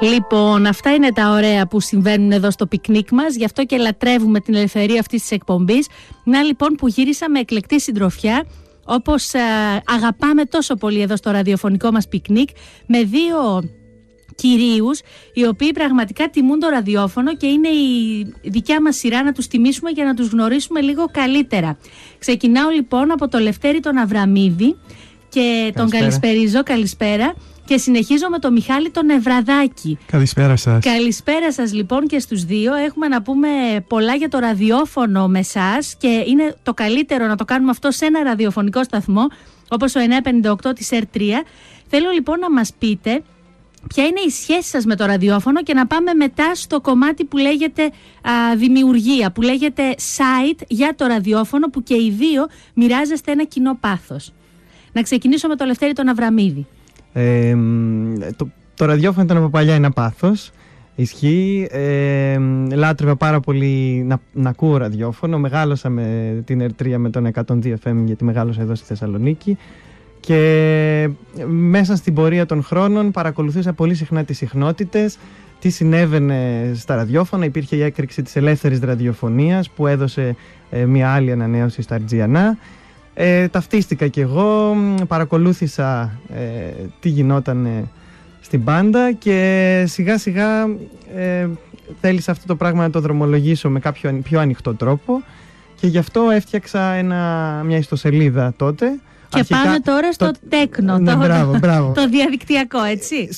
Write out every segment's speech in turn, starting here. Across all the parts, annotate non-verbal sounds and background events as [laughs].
Λοιπόν, αυτά είναι τα ωραία που συμβαίνουν εδώ στο πικνίκ μας, γι' αυτό και λατρεύουμε την ελευθερία αυτής της εκπομπής. Να λοιπόν που γύρισα με εκλεκτή συντροφιά, όπως α, αγαπάμε τόσο πολύ εδώ στο ραδιοφωνικό μας πικνίκ, με δύο κυρίους οι οποίοι πραγματικά τιμούν το ραδιόφωνο και είναι η δικιά μας σειρά να τους τιμήσουμε για να τους γνωρίσουμε λίγο καλύτερα. Ξεκινάω λοιπόν από το Λευτέρη τον Αβραμίδη και τον καλησπερίζω, καλησπέρα. Και συνεχίζω με τον Μιχάλη τον Ευραδάκη. Καλησπέρα σας. Καλησπέρα σας λοιπόν και στους δύο. Έχουμε να πούμε πολλά για το ραδιόφωνο με εσά και είναι το καλύτερο να το κάνουμε αυτό σε ένα ραδιοφωνικό σταθμό όπως ο 958 της ΕΡ3. Θέλω λοιπόν να μας πείτε ποια είναι η σχέση σας με το ραδιόφωνο και να πάμε μετά στο κομμάτι που λέγεται α, δημιουργία, που λέγεται site για το ραδιόφωνο που και οι δύο μοιράζεστε ένα κοινό πάθος. Να ξεκινήσω με το Λευτέρη τον Αβραμίδη. Ε, το, το ραδιόφωνο ήταν από παλιά ένα πάθος. Ισχύει. Ε, λάτρευα πάρα πολύ να, να ακούω ραδιόφωνο. Μεγάλωσα με την ερτρία με τον 102 FM γιατί μεγάλωσα εδώ στη Θεσσαλονίκη. Και μέσα στην πορεία των χρόνων παρακολουθούσα πολύ συχνά τις συχνότητες, τι συνέβαινε στα ραδιόφωνα. Υπήρχε η έκρηξη της ελεύθερης ραδιοφωνίας που έδωσε ε, μια άλλη ανανέωση στα Αρτζιανά. Ε, ταυτίστηκα κι εγώ, παρακολούθησα ε, τι γινόταν στην πάντα και σιγά σιγά ε, θέλησα αυτό το πράγμα να το δρομολογήσω με κάποιο πιο ανοιχτό τρόπο και γι' αυτό έφτιαξα ένα, μια ιστοσελίδα τότε και πάμε τώρα στο το... τέκνο, ναι, το, μπράβο, μπράβο. [laughs] το διαδικτυακό, έτσι.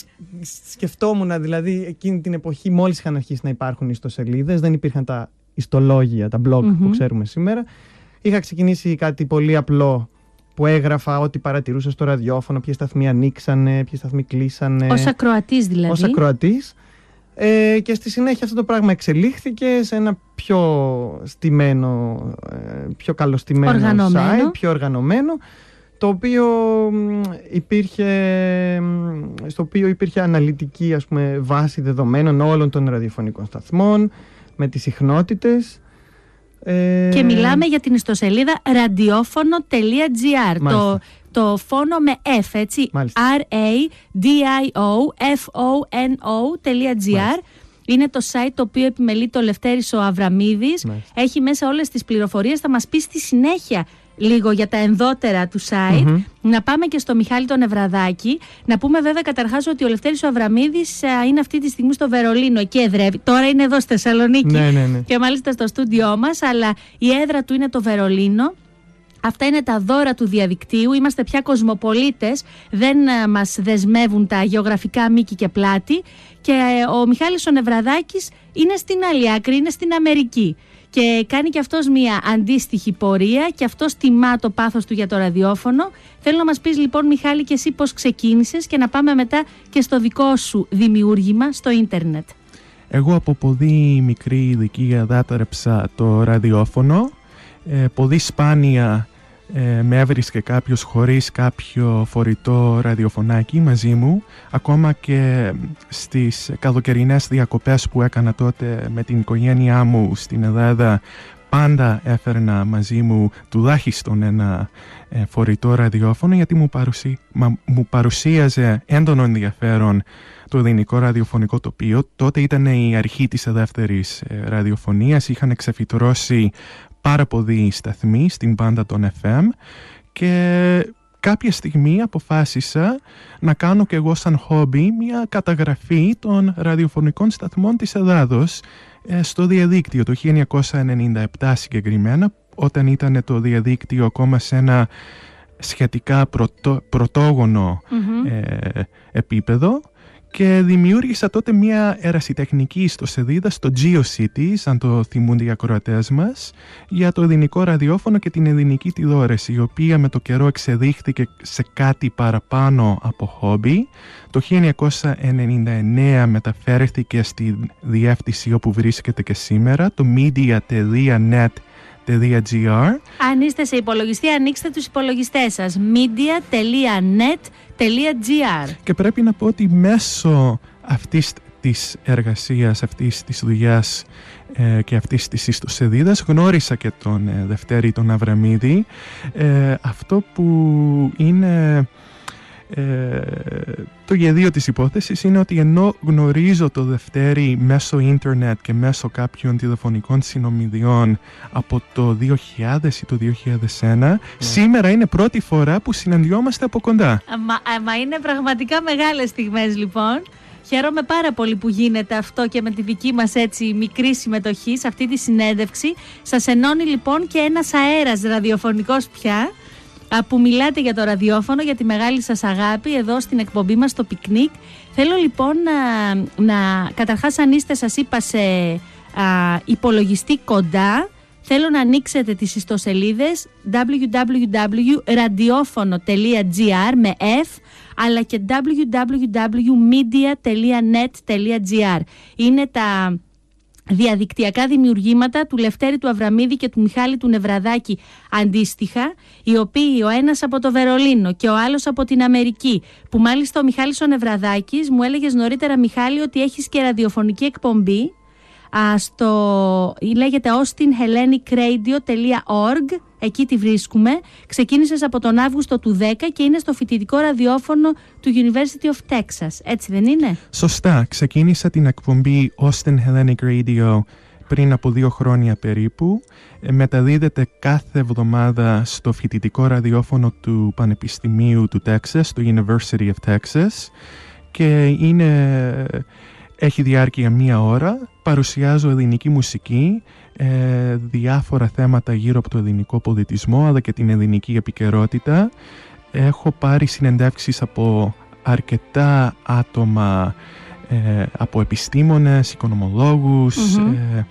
Σκεφτόμουν δηλαδή εκείνη την εποχή, μόλις είχαν αρχίσει να υπάρχουν ιστοσελίδες, δεν υπήρχαν τα ιστολόγια, τα blog mm-hmm. που ξέρουμε σήμερα. Είχα ξεκινήσει κάτι πολύ απλό που έγραφα ό,τι παρατηρούσα στο ραδιόφωνο, ποιοι σταθμοί ανοίξανε, ποιοι σταθμοί κλείσανε. Ω ακροατής δηλαδή. Ω ακροατής. Ε, και στη συνέχεια αυτό το πράγμα εξελίχθηκε σε ένα πιο στημένο, ε, πιο καλοστημένο site, πιο οργανωμένο το οποίο υπήρχε, στο οποίο υπήρχε αναλυτική ας πούμε, βάση δεδομένων όλων των ραδιοφωνικών σταθμών με τις συχνότητες ε... Και μιλάμε για την ιστοσελίδα ραδιόφωνο.gr το, το φόνο με F έτσι R-A-D-I-O-F-O-N-O.gr είναι το site το οποίο επιμελεί το Λευτέρης ο Αβραμίδης. Έχει μέσα όλες τις πληροφορίες. Θα μας πει στη συνέχεια λίγο για τα ενδότερα του site. Να πάμε και στο Μιχάλη τον Ευραδάκη. Να πούμε βέβαια καταρχάς ότι ο Λευτέρης ο Αβραμίδης είναι αυτή τη στιγμή στο Βερολίνο. Εκεί εδρεύει. Τώρα είναι εδώ στη Θεσσαλονίκη. Ναι, ναι, ναι. Και μάλιστα στο στούντιό μας. Αλλά η έδρα του είναι το Βερολίνο. Αυτά είναι τα δώρα του διαδικτύου. Είμαστε πια κοσμοπολίτες. Δεν μας δεσμεύουν τα γεωγραφικά μήκη και πλάτη. Και ε, ο Μιχάλης ο Νευραδάκης είναι στην άλλη άκρη, είναι στην Αμερική και κάνει και αυτός μια αντίστοιχη πορεία και αυτό τιμά το πάθος του για το ραδιόφωνο. Θέλω να μας πεις λοιπόν Μιχάλη και εσύ πώς ξεκίνησες και να πάμε μετά και στο δικό σου δημιούργημα στο ίντερνετ. Εγώ από πολύ μικρή ηλικία δάτρεψα το ραδιόφωνο. Ε, πολύ σπάνια ε, με έβρισκε κάποιος χωρίς κάποιο φορητό ραδιοφωνάκι μαζί μου ακόμα και στις καλοκαιρινές διακοπές που έκανα τότε με την οικογένειά μου στην Ελλάδα πάντα έφερνα μαζί μου τουλάχιστον ένα ε, φορητό ραδιόφωνο γιατί μου, παρουσί, μου παρουσίαζε έντονο ενδιαφέρον το ελληνικό ραδιοφωνικό τοπίο. Τότε ήταν η αρχή της ελεύθερης ε, ραδιοφωνίας, είχαν εξεφυτρώσει πάρα πολλοί σταθμοί στην πάντα των FM και κάποια στιγμή αποφάσισα να κάνω και εγώ σαν χόμπι μια καταγραφή των ραδιοφωνικών σταθμών της Ελλάδος ε, στο διαδίκτυο το 1997 συγκεκριμένα όταν ήταν το διαδίκτυο ακόμα σε ένα σχετικά πρωτόγονο ε, επίπεδο και δημιούργησα τότε μια ερασιτεχνική ιστοσελίδα στο GeoCities, αν το θυμούνται οι ακροατές μας, για το ελληνικό ραδιόφωνο και την ελληνική τηλεόραση, η οποία με το καιρό εξεδείχθηκε σε κάτι παραπάνω από χόμπι. Το 1999 μεταφέρθηκε στη διεύθυνση όπου βρίσκεται και σήμερα, το media.net αν είστε σε υπολογιστή, ανοίξτε τους υπολογιστές σας. media.net.gr Και πρέπει να πω ότι μέσω αυτής της εργασίας, αυτής της δουλειάς ε, και αυτής της ιστοσελίδας γνώρισα και τον ε, Δευτέρη τον Αβραμίδη. Ε, αυτό που είναι Ε, το γεδίο της υπόθεσης είναι ότι ενώ γνωρίζω το Δευτέρι μέσω ίντερνετ και μέσω κάποιων τηλεφωνικών συνομιλιών από το 2000 ή το 2001, ναι. σήμερα είναι πρώτη φορά που συναντιόμαστε από κοντά. Μα, μα είναι πραγματικά μεγάλες στιγμές λοιπόν. Χαίρομαι πάρα πολύ που γίνεται αυτό και με τη δική μας έτσι μικρή συμμετοχή σε αυτή τη συνέντευξη. Σας ενώνει λοιπόν και ένας αέρας ραδιοφωνικός πια που μιλάτε για το ραδιόφωνο, για τη μεγάλη σας αγάπη εδώ στην εκπομπή μας στο πικνίκ. Θέλω λοιπόν να, να καταρχάς αν είστε σας είπα σε υπολογιστή κοντά, θέλω να ανοίξετε τις ιστοσελίδες www.radiofono.gr με F αλλά και www.media.net.gr Είναι τα διαδικτυακά δημιουργήματα του Λευτέρη του Αβραμίδη και του Μιχάλη του Νευραδάκη αντίστοιχα, οι οποίοι ο ένας από το Βερολίνο και ο άλλος από την Αμερική, που μάλιστα ο Μιχάλης ο Νευραδάκης μου έλεγες νωρίτερα Μιχάλη ότι έχεις και ραδιοφωνική εκπομπή. α, στο, λέγεται austinhellenicradio.org εκεί τη βρίσκουμε. Ξεκίνησες από τον Αύγουστο του 10 και είναι στο φοιτητικό ραδιόφωνο του University of Texas. Έτσι δεν είναι; Σωστά. Ξεκίνησα την εκπομπή Austin Hellenic Radio πριν από δύο χρόνια περίπου. Ε, μεταδίδεται κάθε εβδομάδα στο φοιτητικό ραδιόφωνο του Πανεπιστημίου του Texas, του University of Texas και είναι έχει διάρκεια μία ώρα, παρουσιάζω ελληνική μουσική, ε, διάφορα θέματα γύρω από το ελληνικό πολιτισμό αλλά και την ελληνική επικαιρότητα. Έχω πάρει συνεντεύξεις από αρκετά άτομα, ε, από επιστήμονες, ε,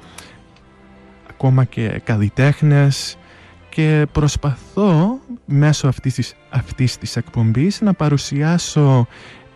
ακόμα και καλλιτέχνες. Και προσπαθώ μέσω αυτής της, αυτής της εκπομπής να παρουσιάσω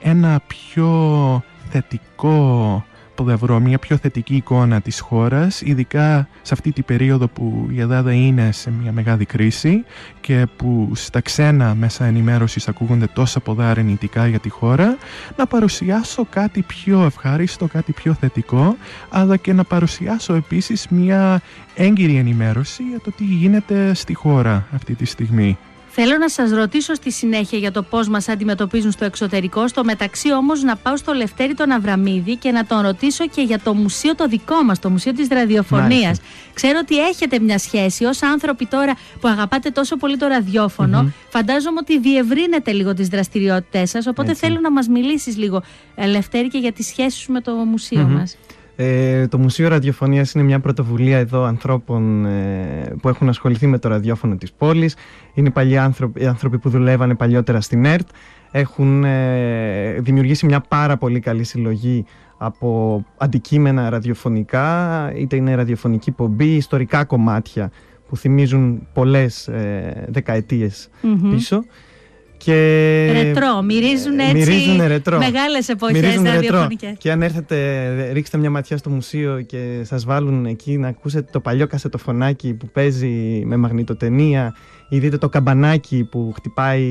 ένα πιο θετικό πλευρό, μια πιο θετική εικόνα της χώρας, ειδικά σε αυτή την περίοδο που η Ελλάδα είναι σε μια μεγάλη κρίση και που στα ξένα μέσα ενημέρωσης ακούγονται τόσα πολλά αρνητικά για τη χώρα, να παρουσιάσω κάτι πιο ευχάριστο, κάτι πιο θετικό, αλλά και να παρουσιάσω επίσης μια έγκυρη ενημέρωση για το τι γίνεται στη χώρα αυτή τη στιγμή. Θέλω να σας ρωτήσω στη συνέχεια για το πώς μας αντιμετωπίζουν στο εξωτερικό. Στο μεταξύ όμως να πάω στο Λευτέρη τον Αβραμίδη και να τον ρωτήσω και για το μουσείο το δικό μας, το Μουσείο της Ραδιοφωνίας. Ξέρω ότι έχετε μια σχέση ως άνθρωποι τώρα που αγαπάτε τόσο πολύ το ραδιόφωνο. Φαντάζομαι ότι διευρύνετε λίγο τις δραστηριότητές σας, οπότε θέλω να μας μιλήσεις λίγο, ε, Λευτέρη, και για τις σχέσεις σου με το μουσείο μας. Ε, το Μουσείο Ραδιοφωνίας είναι μια πρωτοβουλία εδώ ανθρώπων ε, που έχουν ασχοληθεί με το ραδιόφωνο της πόλης. Είναι παλιοί άνθρωποι, άνθρωποι που δουλεύανε παλιότερα στην ΕΡΤ. Έχουν ε, δημιουργήσει μια πάρα πολύ καλή συλλογή από αντικείμενα ραδιοφωνικά, είτε είναι ραδιοφωνική πομπή, ιστορικά κομμάτια που θυμίζουν πολλές ε, δεκαετιες πίσω. Και... Ρετρό, μυρίζουν έτσι μυρίζουν ρετρό. μεγάλες εποχές ραδιοφωνικές. Και αν έρθετε, ρίξτε μια ματιά στο μουσείο και σας βάλουν εκεί να ακούσετε το παλιό κασετοφωνάκι που παίζει με μαγνητοτενία ή δείτε το καμπανάκι που χτυπάει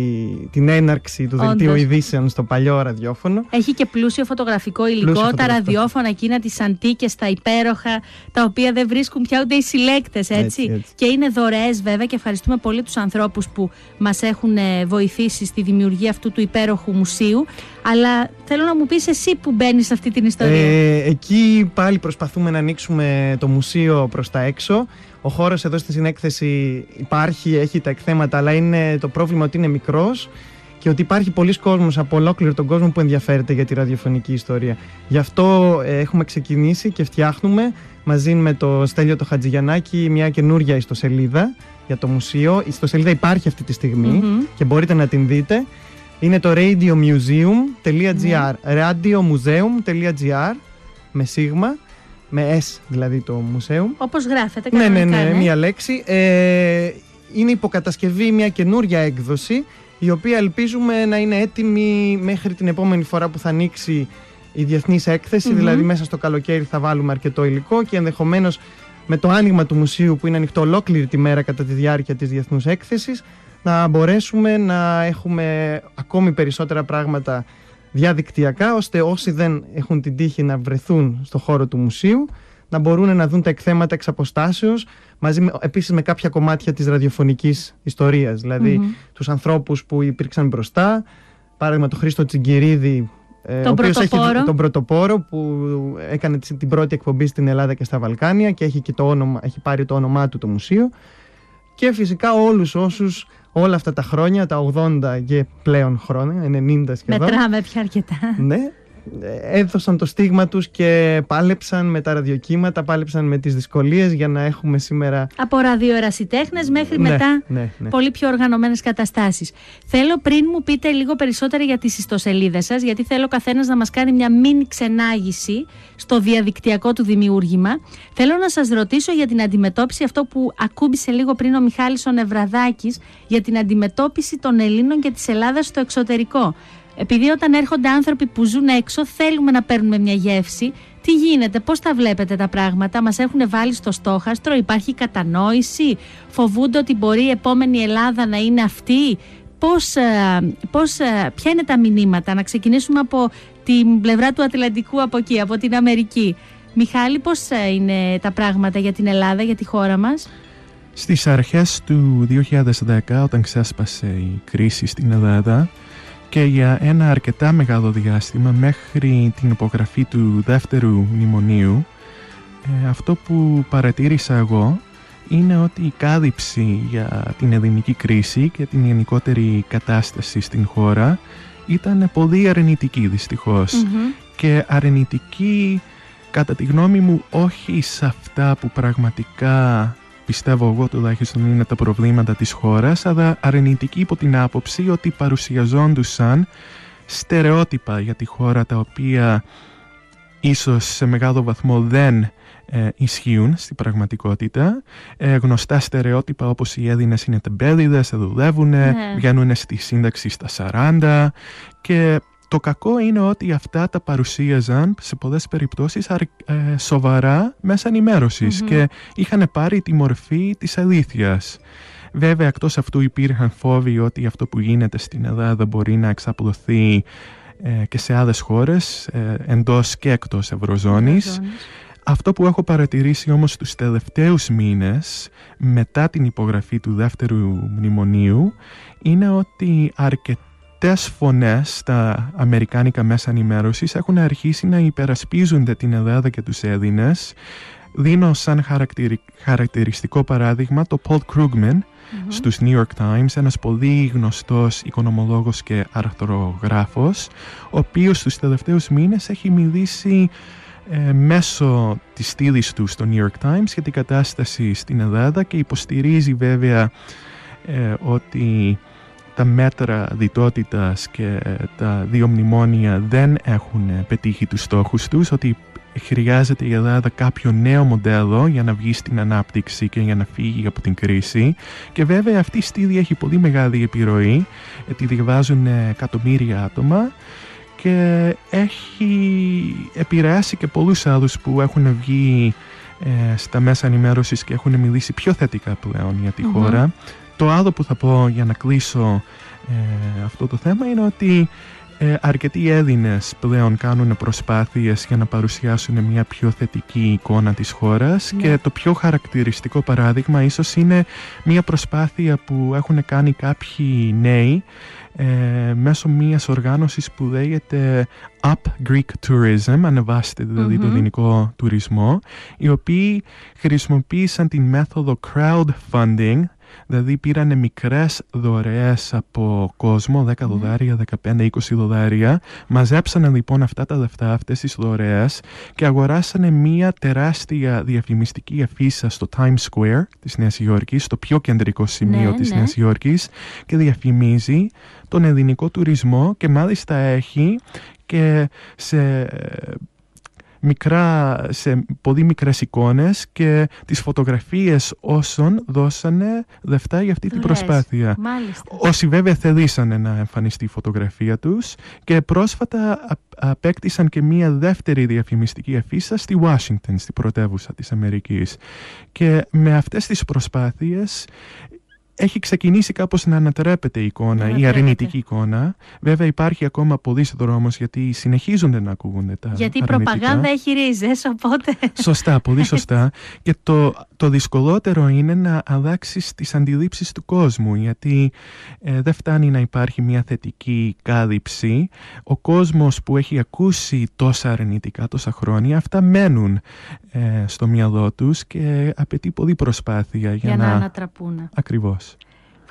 την έναρξη του δελτίου ειδήσεων στο παλιό ραδιόφωνο. Έχει και πλούσιο φωτογραφικό υλικό, τα ραδιόφωνα εκείνα, τις αντίκες, τα υπέροχα, τα οποία δεν βρίσκουν πια ούτε οι συλλέκτες, έτσι. Έτσι, Και είναι δωρεές βέβαια και ευχαριστούμε πολύ τους ανθρώπους που μας έχουν ε, βοηθήσει στη δημιουργία αυτού του υπέροχου μουσείου. Αλλά θέλω να μου πεις εσύ που μπαίνεις σε αυτή την ιστορία. Ε, εκεί πάλι προσπαθούμε να ανοίξουμε το μουσείο προς τα έξω. Ο χώρος εδώ στη συνέκθεση υπάρχει, έχει τα εκθέματα, αλλά είναι το πρόβλημα ότι είναι μικρός και ότι υπάρχει πολλοί κόσμος από ολόκληρο τον κόσμο που ενδιαφέρεται για τη ραδιοφωνική ιστορία. Γι' αυτό ε, έχουμε ξεκινήσει και φτιάχνουμε μαζί με το Στέλιο το Χατζηγιαννάκη μια καινούρια ιστοσελίδα για το μουσείο. Η ιστοσελίδα υπάρχει αυτή τη στιγμη και μπορείτε να την δείτε. Είναι το radiomuseum.gr radiomuseum.gr με σίγμα με S δηλαδή το μουσείο. Όπως γράφεται, ναι, ναι, ναι, ναι, μία λέξη. Ε, είναι υποκατασκευή μια καινούρια έκδοση, η οποία ελπίζουμε να είναι έτοιμη μέχρι την επόμενη φορά που θα ανοίξει η διεθνής δηλαδή μέσα στο καλοκαίρι θα βάλουμε αρκετό υλικό και ενδεχομένως με το άνοιγμα του μουσείου που είναι ανοιχτό ολόκληρη τη μέρα κατά τη διάρκεια της διεθνούς έκθεσης να μπορέσουμε να έχουμε ακόμη περισσότερα πράγματα διαδικτυακά, ώστε όσοι δεν έχουν την τύχη να βρεθούν στο χώρο του μουσείου να μπορούν να δουν τα εκθέματα εξ αποστάσεως, μαζί με, επίσης με κάποια κομμάτια της ραδιοφωνικής ιστορίας, δηλαδή τους ανθρώπους που υπήρξαν μπροστά, παράδειγμα το Χρήστο Τσιγκυρίδη ε, τον, πρωτοπόρο. Έχει, τον πρωτοπόρο που έκανε την πρώτη εκπομπή στην Ελλάδα και στα Βαλκάνια και έχει, και το όνομα, έχει πάρει το όνομά του το μουσείο και φυσικά όλους όσους όλα αυτά τα χρόνια, τα 80 και πλέον χρόνια, 90 σχεδόν. Μετράμε πια αρκετά. Ναι, έδωσαν το στίγμα τους και πάλεψαν με τα ραδιοκύματα, πάλεψαν με τις δυσκολίες για να έχουμε σήμερα... Από ραδιοερασιτέχνες μέχρι ναι, μετά ναι, ναι. πολύ πιο οργανωμένες καταστάσεις. Θέλω πριν μου πείτε λίγο περισσότερα για τις ιστοσελίδες σας, γιατί θέλω ο καθένας να μας κάνει μια μίνι ξενάγηση στο διαδικτυακό του δημιούργημα. Θέλω να σας ρωτήσω για την αντιμετώπιση, αυτό που ακούμπησε λίγο πριν ο Μιχάλης ο Νευραδάκης, για την αντιμετώπιση των Ελλήνων και της Ελλάδας στο εξωτερικό. Επειδή όταν έρχονται άνθρωποι που ζουν έξω θέλουμε να παίρνουμε μια γεύση. Τι γίνεται, πώς τα βλέπετε τα πράγματα, μας έχουν βάλει στο στόχαστρο, υπάρχει κατανόηση, φοβούνται ότι μπορεί η επόμενη Ελλάδα να είναι αυτή; Πώς, ε, πώς, ε, ποια είναι τα μηνύματα, να ξεκινήσουμε από την πλευρά του Ατλαντικού από εκεί, από την Αμερική. Μιχάλη, πώς ε, είναι τα πράγματα για την Ελλάδα, για τη χώρα μας; Στις αρχές του 2010, όταν ξέσπασε η κρίση στην Ελλάδα, και για ένα αρκετά μεγάλο διάστημα μέχρι την υπογραφή του δεύτερου μνημονίου ε, αυτό που παρατήρησα εγώ είναι ότι η κάλυψη για την ελληνική κρίση και την γενικότερη κατάσταση στην χώρα ήταν πολύ αρνητική και αρνητική κατά τη γνώμη μου όχι σε αυτά που πραγματικά πιστεύω εγώ τουλάχιστον είναι τα προβλήματα της χώρας, αλλά αρνητική υπό την άποψη ότι παρουσιαζόντουσαν στερεότυπα για τη χώρα τα οποία ίσως σε μεγάλο βαθμό δεν ε, ισχύουν στην πραγματικότητα. Ε, γνωστά στερεότυπα όπως οι Έλληνες είναι τεμπέληδες, δεν δουλεύουν, ναι. βγαίνουν στη σύνταξη στα 40 και το κακό είναι ότι αυτά τα παρουσίαζαν σε πολλές περιπτώσεις ε, σοβαρά μέσα και είχαν πάρει τη μορφή της αλήθειας. Βέβαια, εκτός αυτού υπήρχαν φόβοι ότι αυτό που γίνεται στην Ελλάδα μπορεί να εξαπλωθεί ε, και σε άλλες χώρες, ε, εντός και εκτός Ευρωζώνης. Αυτό που έχω παρατηρήσει όμως τους τελευταίους μήνες μετά την υπογραφή του δεύτερου μνημονίου είναι ότι αρκετά αρκετές φωνές στα αμερικάνικα μέσα ενημέρωσης έχουν αρχίσει να υπερασπίζονται την Ελλάδα και τους Έλληνες. Δίνω σαν χαρακτηριστικό παράδειγμα το Paul Krugman στους New York Times, ένας πολύ γνωστός οικονομολόγος και αρθρογράφος, ο οποίος τους τελευταίους μήνες έχει μιλήσει ε, μέσω της στήλης του στο New York Times για την κατάσταση στην Ελλάδα και υποστηρίζει βέβαια ε, ότι τα μέτρα διτότητας και τα δύο μνημόνια δεν έχουν πετύχει τους στόχους τους, ότι χρειάζεται η Ελλάδα κάποιο νέο μοντέλο για να βγει στην ανάπτυξη και για να φύγει από την κρίση. Και βέβαια αυτή η στήλη έχει πολύ μεγάλη επιρροή, τη διαβάζουν εκατομμύρια άτομα και έχει επηρεάσει και πολλούς άλλους που έχουν βγει ε, στα μέσα ενημέρωσης και έχουν μιλήσει πιο θετικά πλέον για τη χώρα το άλλο που θα πω για να κλείσω ε, αυτό το θέμα είναι ότι ε, αρκετοί Έλληνες πλέον κάνουν προσπάθειες για να παρουσιάσουν μια πιο θετική εικόνα της χώρας ναι. και το πιο χαρακτηριστικό παράδειγμα ίσως είναι μια προσπάθεια που έχουν κάνει κάποιοι νέοι ε, μέσω μιας οργάνωσης που λέγεται Up Greek Tourism, ανεβάστε δηλαδή το ελληνικό τουρισμό, οι οποίοι χρησιμοποίησαν την μέθοδο crowdfunding Δηλαδή πήρανε μικρές δωρεές από κόσμο, 10 ναι. δολάρια, 15-20 δολάρια. Μαζέψανε λοιπόν αυτά τα λεφτά, αυτές τις δωρεές και αγοράσανε μία τεράστια διαφημιστική αφίσα στο Times Square της Νέας Υόρκης, στο πιο κεντρικό σημείο ναι, της ναι. Νέας Υόρκης και διαφημίζει τον ελληνικό τουρισμό και μάλιστα έχει και σε μικρά, σε πολύ μικρές εικόνες και τις φωτογραφίες όσων δώσανε λεφτά για αυτή την προσπάθεια. Μάλιστα. Όσοι βέβαια θελήσανε να εμφανιστεί η φωτογραφία τους και πρόσφατα απέκτησαν και μία δεύτερη διαφημιστική αφίσα στη Washington, στη πρωτεύουσα της Αμερικής. Και με αυτές τις προσπάθειες έχει ξεκινήσει κάπως να ανατρέπεται η εικόνα, η αρνητική εικόνα. Βέβαια υπάρχει ακόμα πολλής δρόμος γιατί συνεχίζονται να ακούγονται τα Γιατί η αρνητικά. προπαγάνδα έχει ρίζες, οπότε... Σωστά, πολύ [laughs] σωστά. και το, το δυσκολότερο είναι να αλλάξει τις αντιλήψεις του κόσμου γιατί ε, δεν φτάνει να υπάρχει μια θετική κάλυψη. Ο κόσμος που έχει ακούσει τόσα αρνητικά τόσα χρόνια αυτά μένουν ε, στο μυαλό τους και απαιτεί πολύ προσπάθεια για, για να, να ανατραπούν. Ακριβώς.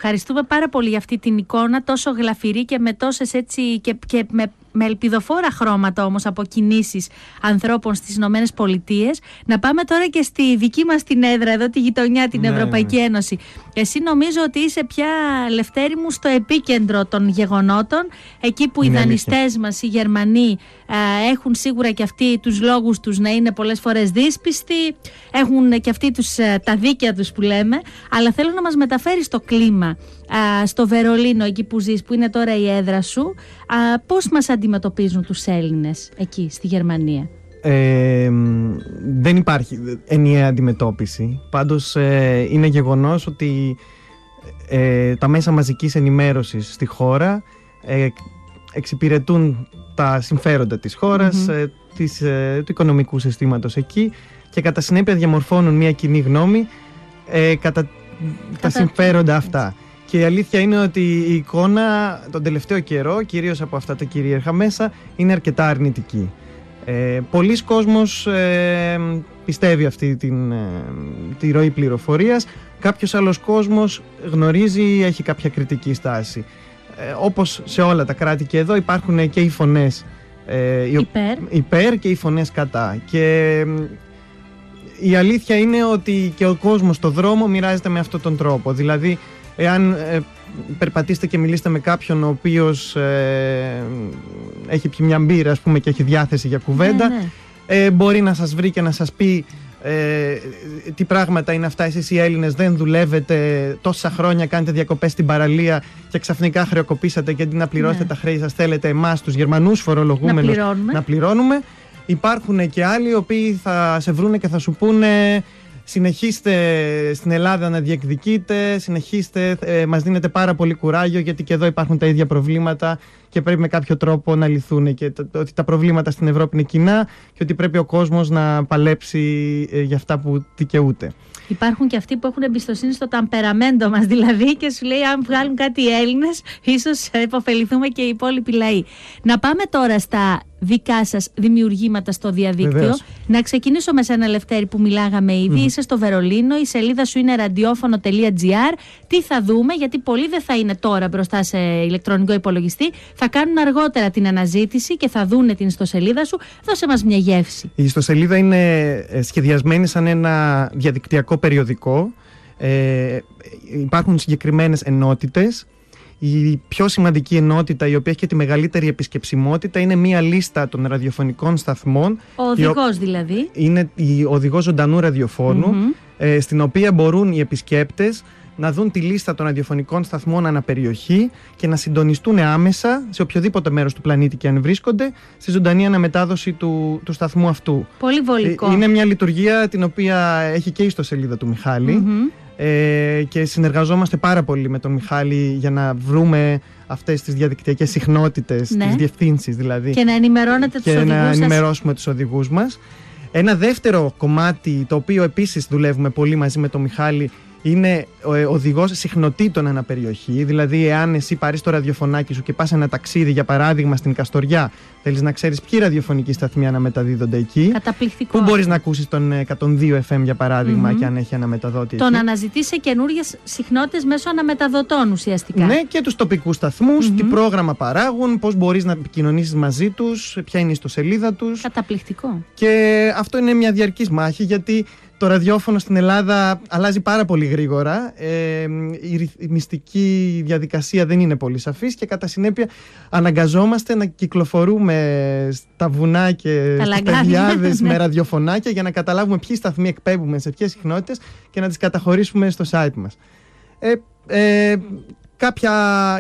Ευχαριστούμε πάρα πολύ για αυτή την εικόνα τόσο γλαφυρή και με τόσες έτσι και, και με με ελπιδοφόρα χρώματα όμως από κινήσεις ανθρώπων στις Ηνωμένες Πολιτείες. Να πάμε τώρα και στη δική μας την έδρα εδώ, τη γειτονιά, την ναι, Ευρωπαϊκή ναι. Ένωση. Εσύ νομίζω ότι είσαι πια, Λευτέρη μου, στο επίκεντρο των γεγονότων, εκεί που Είναι οι δανειστές μας, οι Γερμανοί, έχουν σίγουρα και αυτοί τους λόγους τους να είναι πολλές φορές δύσπιστοι, έχουν και αυτοί τους, τα δίκαια τους που λέμε, αλλά θέλω να μας μεταφέρεις το κλίμα στο Βερολίνο, εκεί που ζεις, που είναι τώρα η έδρα σου, α, πώς μας αντιμετωπίζουν τους Έλληνες εκεί στη Γερμανία; Ε, δεν υπάρχει ενιαία αντιμετώπιση. Πάντως ε, είναι γεγονός ότι ε, τα μέσα μαζικής ενημέρωσης στη χώρα ε, εξυπηρετούν τα συμφέροντα της χωρας της, του οικονομικού συστήματος εκεί και κατά συνέπεια διαμορφώνουν μια κοινή γνώμη κατά, τα συμφέροντα αυτά. Και η αλήθεια είναι ότι η εικόνα τον τελευταίο καιρό, κυρίως από αυτά τα κυρίαρχα μέσα, είναι αρκετά αρνητική. Ε, πολλοί κόσμος ε, πιστεύει αυτή την, ε, τη ροή πληροφορίας, κάποιος άλλος κόσμος γνωρίζει, έχει κάποια κριτική στάση. Ε, όπως σε όλα τα κράτη και εδώ υπάρχουν και οι φωνές ε, υπέρ. υπέρ και οι φωνές κατά. Και η αλήθεια είναι ότι και ο κόσμος στο δρόμο μοιράζεται με αυτόν τον τρόπο. Δηλαδή εάν ε, περπατήσετε και μιλήσετε με κάποιον ο οποίος ε, έχει πιει μια μπύρα ας πούμε και έχει διάθεση για κουβέντα ναι, ναι. Ε, μπορεί να σας βρει και να σας πει ε, τι πράγματα είναι αυτά εσείς οι Έλληνες δεν δουλεύετε τόσα χρόνια κάνετε διακοπές στην παραλία και ξαφνικά χρεοκοπήσατε και αντί να πληρώσετε ναι. τα χρέη σας θέλετε εμάς τους Γερμανούς φορολογούμενους να πληρώνουμε. να πληρώνουμε υπάρχουν και άλλοι οι οποίοι θα σε βρούνε και θα σου πούνε Συνεχίστε στην Ελλάδα να διεκδικείτε, συνεχίστε, ε, μας δίνετε πάρα πολύ κουράγιο γιατί και εδώ υπάρχουν τα ίδια προβλήματα και πρέπει με κάποιο τρόπο να λυθούν και ότι τα προβλήματα στην Ευρώπη είναι κοινά και ότι πρέπει ο κόσμος να παλέψει ε, για αυτά που δικαιούται. Υπάρχουν και αυτοί που έχουν εμπιστοσύνη στο ταμπεραμέντο μας δηλαδή και σου λέει αν βγάλουν κάτι οι Έλληνες ίσως υποφεληθούμε και οι υπόλοιποι λαοί. Να πάμε τώρα στα δικά σας δημιουργήματα στο διαδίκτυο. Να ξεκινήσω με σένα Λευτέρη που μιλάγαμε ήδη. Είσαι στο Βερολίνο, η σελίδα σου είναι ραδιόφωνο.gr. Τι θα δούμε, γιατί πολλοί δεν θα είναι τώρα μπροστά σε ηλεκτρονικό υπολογιστή. Θα κάνουν αργότερα την αναζήτηση και θα δούνε την ιστοσελίδα σου. Δώσε μας μια γεύση. Η ιστοσελίδα είναι ε, σχεδιασμένη σαν ένα διαδικτυακό περιοδικό. Ε, υπάρχουν συγκεκριμένες ενότητες η πιο σημαντική ενότητα, η οποία έχει και τη μεγαλύτερη επισκεψιμότητα, είναι μία λίστα των ραδιοφωνικών σταθμών. Ο οδηγός δηλαδή. Είναι η οδηγός ζωντανού ε, στην οποία μπορούν οι επισκέπτες να δουν τη λίστα των ραδιοφωνικών σταθμών αναπεριοχή και να συντονιστούν άμεσα σε οποιοδήποτε μέρος του πλανήτη και αν βρίσκονται στη ζωντανή αναμετάδοση του, του σταθμού αυτού. Πολύ βολικό. Ε, είναι μια λειτουργία την οποία έχει και η ιστοσελίδα του Μιχάλη ε, και συνεργαζόμαστε πάρα πολύ με τον Μιχάλη για να βρούμε αυτές τις διαδικτυακές συχνότητες, ναι. τις διευθύνσεις δηλαδή. Και να ενημερώνετε τους οδηγούς Και να ενημερώσουμε τους οδηγούς μας. Ένα δεύτερο κομμάτι, το οποίο επίσης δουλεύουμε πολύ μαζί με τον Μιχάλη, είναι οδηγός συχνοτήτων ανά περιοχή. Δηλαδή, εάν εσύ πάρεις το ραδιοφωνάκι σου και πας ένα ταξίδι, για παράδειγμα, στην Καστοριά, θέλεις να ξέρεις ποιοι ραδιοφωνικοί σταθμοί αναμεταδίδονται εκεί. Καταπληκτικό. Πού μπορείς να ακούσεις τον 102 FM, για παραδειγμα και αν έχει αναμεταδότη. Το να αναζητήσει σε καινούριες συχνότητες μέσω αναμεταδοτών ουσιαστικά. Ναι, και τους τοπικούς τι πρόγραμμα παράγουν, πώς μπορείς να επικοινωνήσεις μαζί τους, ποια είναι η ιστοσελίδα τους. Καταπληκτικό. Και αυτό είναι μια διαρκής μάχη γιατί το ραδιόφωνο στην Ελλάδα αλλάζει πάρα πολύ γρήγορα. Ε, η μυστική διαδικασία δεν είναι πολύ σαφής και κατά συνέπεια αναγκαζόμαστε να κυκλοφορούμε στα βουνά και στις παιδιάδες ναι. [laughs] με ραδιοφωνάκια για να καταλάβουμε ποιοι σταθμοί εκπέμπουμε σε ποιες συχνότητες και να τις καταχωρήσουμε στο site μας. Ε, ε, κάποια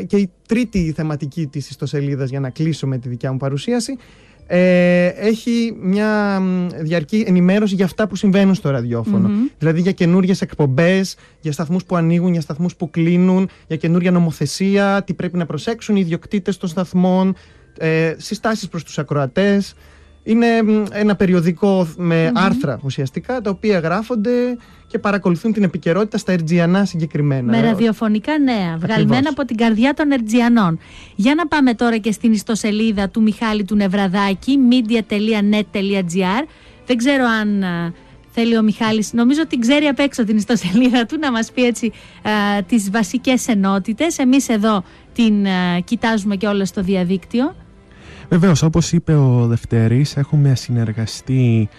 και η τρίτη θεματική της ιστοσελίδας για να κλείσω με τη δικιά μου παρουσίαση ε, έχει μια διαρκή ενημέρωση για αυτά που συμβαίνουν στο ραδιοφωνο Δηλαδή για καινούριες εκπομπές, για σταθμούς που ανοίγουν, για σταθμούς που κλείνουν, για καινούρια νομοθεσία, τι πρέπει να προσέξουν οι ιδιοκτήτες των σταθμών, ε, συστάσεις προς τους ακροατές. Είναι ένα περιοδικό με άρθρα ουσιαστικά, τα οποία γράφονται και παρακολουθούν την επικαιρότητα στα Ερτζιανά συγκεκριμένα. Με ραδιοφωνικά νέα, βγαλμένα από την καρδιά των Ερτζιανών. Για να πάμε τώρα και στην ιστοσελίδα του Μιχάλη του Νευραδάκη, media.net.gr. Δεν ξέρω αν θέλει ο Μιχάλης, νομίζω ότι ξέρει απ' έξω την ιστοσελίδα του, να μας πει έτσι α, τις βασικές ενότητες. Εμείς εδώ την κοιτάζουμε και όλα στο διαδίκτυο. Βεβαίως, όπως είπε ο Δευτέρης, έχουμε συνεργαστεί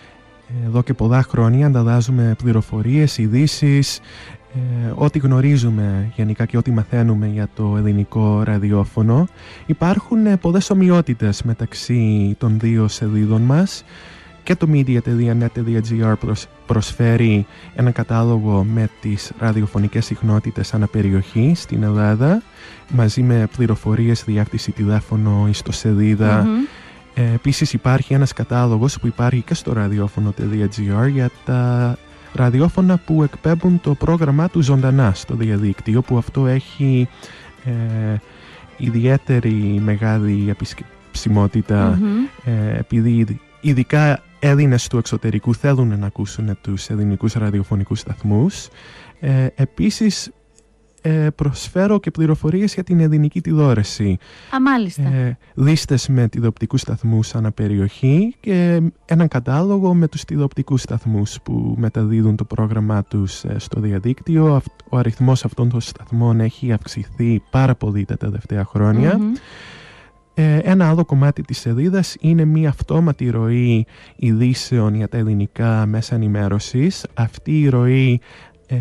εδώ και πολλά χρόνια, ανταλλάζουμε πληροφορίες, ειδήσεις, ε, ό,τι γνωρίζουμε γενικά και ό,τι μαθαίνουμε για το ελληνικό ραδιόφωνο. Υπάρχουν ε, πολλές ομοιότητες μεταξύ των δύο σελίδων μας και το media.net.gr προσφέρει ένα κατάλογο με τις ραδιοφωνικές συχνότητες αναπεριοχή στην Ελλάδα μαζί με πληροφορίες, διάκτηση τηλέφωνο, ιστοσελίδα. Ε, επίσης υπάρχει ένας κατάλογος που υπάρχει και στο ραδιόφωνο.gr για τα ραδιόφωνα που εκπέμπουν το πρόγραμμά του ζωντανά στο διαδίκτυο που αυτό έχει ε, ιδιαίτερη μεγάλη επισκεψιμότητα. Ε, επειδή ειδικά Έλληνες του εξωτερικού θέλουν να ακούσουν τους ελληνικούς ραδιοφωνικούς σταθμούς. Ε, επίσης ε, προσφέρω και πληροφορίες για την ελληνική τηλεόραση. Α, μάλιστα. Ε, λίστες με τηλεοπτικούς σταθμούς ανά περιοχή και έναν κατάλογο με τους τηλεοπτικούς σταθμούς που μεταδίδουν το πρόγραμμά τους ε, στο διαδίκτυο. Ο αριθμός αυτών των σταθμών έχει αυξηθεί πάρα πολύ τα τελευταία Ε, ένα άλλο κομμάτι της σελίδας είναι μια αυτόματη ροή ειδήσεων για τα ελληνικά μέσα ενημέρωσης. Αυτή η ροή ε,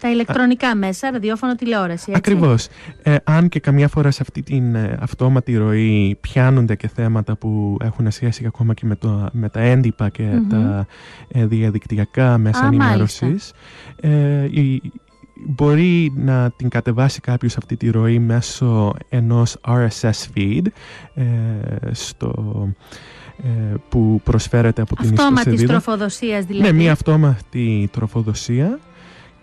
τα ηλεκτρονικά μέσα, ραδιόφωνο, τηλεόραση. Ακριβώς. Ε, αν και καμιά φορά σε αυτή την ε, αυτόματη ροή πιάνονται και θέματα που έχουν σχέση ακόμα και με, το, με τα έντυπα και τα ε, διαδικτυακά μέσα ενημέρωσης. Ε, μπορεί να την κατεβάσει κάποιος αυτή τη ροή μέσω ενός RSS feed ε, στο, που προσφέρεται από την ιστοσελίδα. Αυτόματης τροφοδοσίας δηλαδή. Ναι, μια αυτόματη τροφοδοσία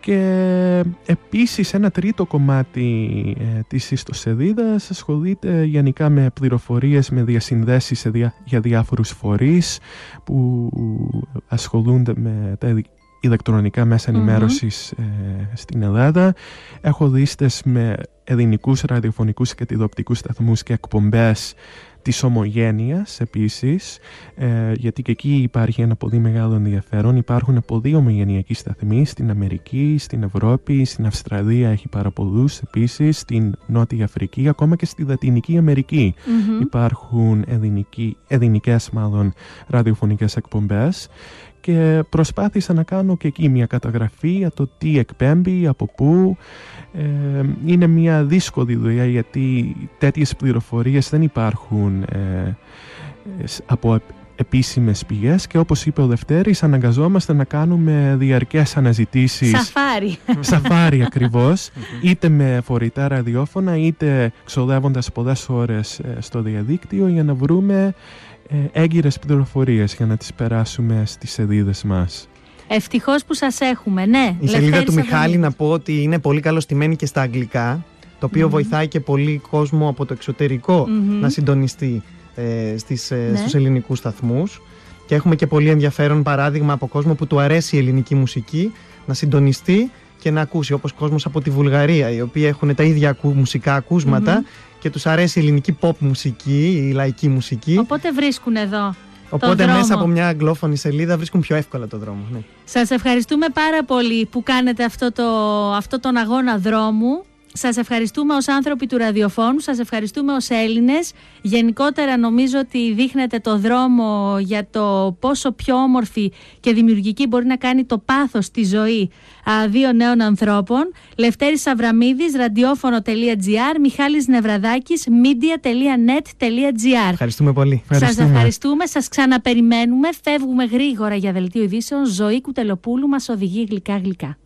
και επίσης ένα τρίτο κομμάτι ε, της ιστοσελίδας ασχολείται γενικά με πληροφορίες, με διασυνδέσεις για διάφορους φορείς που ασχολούνται με τα ηλεκτρονικά μέσα ενημέρωσης ε, στην Ελλάδα. Έχω λίστες με ελληνικούς ραδιοφωνικούς και τηλεοπτικούς σταθμούς και εκπομπές της ομογένειας επίσης, ε, γιατί και εκεί υπάρχει ένα πολύ μεγάλο ενδιαφέρον. Υπάρχουν πολλοί ομογενειακοί σταθμοί στην Αμερική, στην Ευρώπη, στην Αυστραλία έχει πάρα πολλούς επίσης, στην Νότια Αφρική, ακόμα και στη Λατινική υπάρχουν ελληνικοί, ελληνικές μάλλον ραδιοφωνικές εκπομπές και προσπάθησα να κάνω και εκεί μια καταγραφή για το τι εκπέμπει, από πού. Ε, είναι μια δύσκολη δουλειά γιατί τέτοιες πληροφορίες δεν υπάρχουν ε, από επίσημες πηγές. Και όπως είπε ο Δευτέρης αναγκαζόμαστε να κάνουμε διαρκές αναζητήσεις. Σαφάρι. Σαφάρι [laughs] ακριβώς. Είτε με φορητά ραδιόφωνα είτε ξοδεύοντας πολλές ώρες ε, στο διαδίκτυο για να βρούμε ε, έγκυρες πληροφορίες για να τις περάσουμε στις σελίδες μας. Ευτυχώς που σας έχουμε, ναι. Η σελίδα του Μιχάλη να πω ότι είναι πολύ καλωστημένη και στα αγγλικά, το οποιο βοηθάει και πολύ κόσμο από το εξωτερικο να συντονιστεί ε, στις, ε, ναι. στους ελληνικούς σταθμούς. Και έχουμε και πολύ ενδιαφέρον παράδειγμα από κόσμο που του αρέσει η ελληνική μουσική να συντονιστεί και να ακούσει, όπως κόσμος από τη Βουλγαρία, οι οποίοι έχουν τα ίδια μουσικά και τους αρέσει η ελληνική pop μουσική, η λαϊκή μουσική. Οπότε βρίσκουν εδώ. Οπότε μέσα από μια αγγλόφωνη σελίδα βρίσκουν πιο εύκολα το δρόμο. Ναι. Σας ευχαριστούμε πάρα πολύ που κάνετε αυτό, το, αυτό τον αγώνα δρόμου. Σας ευχαριστούμε ως άνθρωποι του ραδιοφώνου, σας ευχαριστούμε ως Έλληνες. Γενικότερα νομίζω ότι δείχνετε το δρόμο για το πόσο πιο όμορφη και δημιουργική μπορεί να κάνει το πάθος τη ζωή δύο νέων ανθρώπων. Λευτέρης Σαβραμίδης, ραδιόφωνο.gr, Μιχάλης Νευραδάκης, media.net.gr. Ευχαριστούμε πολύ. Σας ευχαριστούμε, σας ξαναπεριμένουμε, φεύγουμε γρήγορα για δελτίο ειδήσεων. Ζωή Κουτελοπούλου μας οδηγεί γλυκά γλυκά.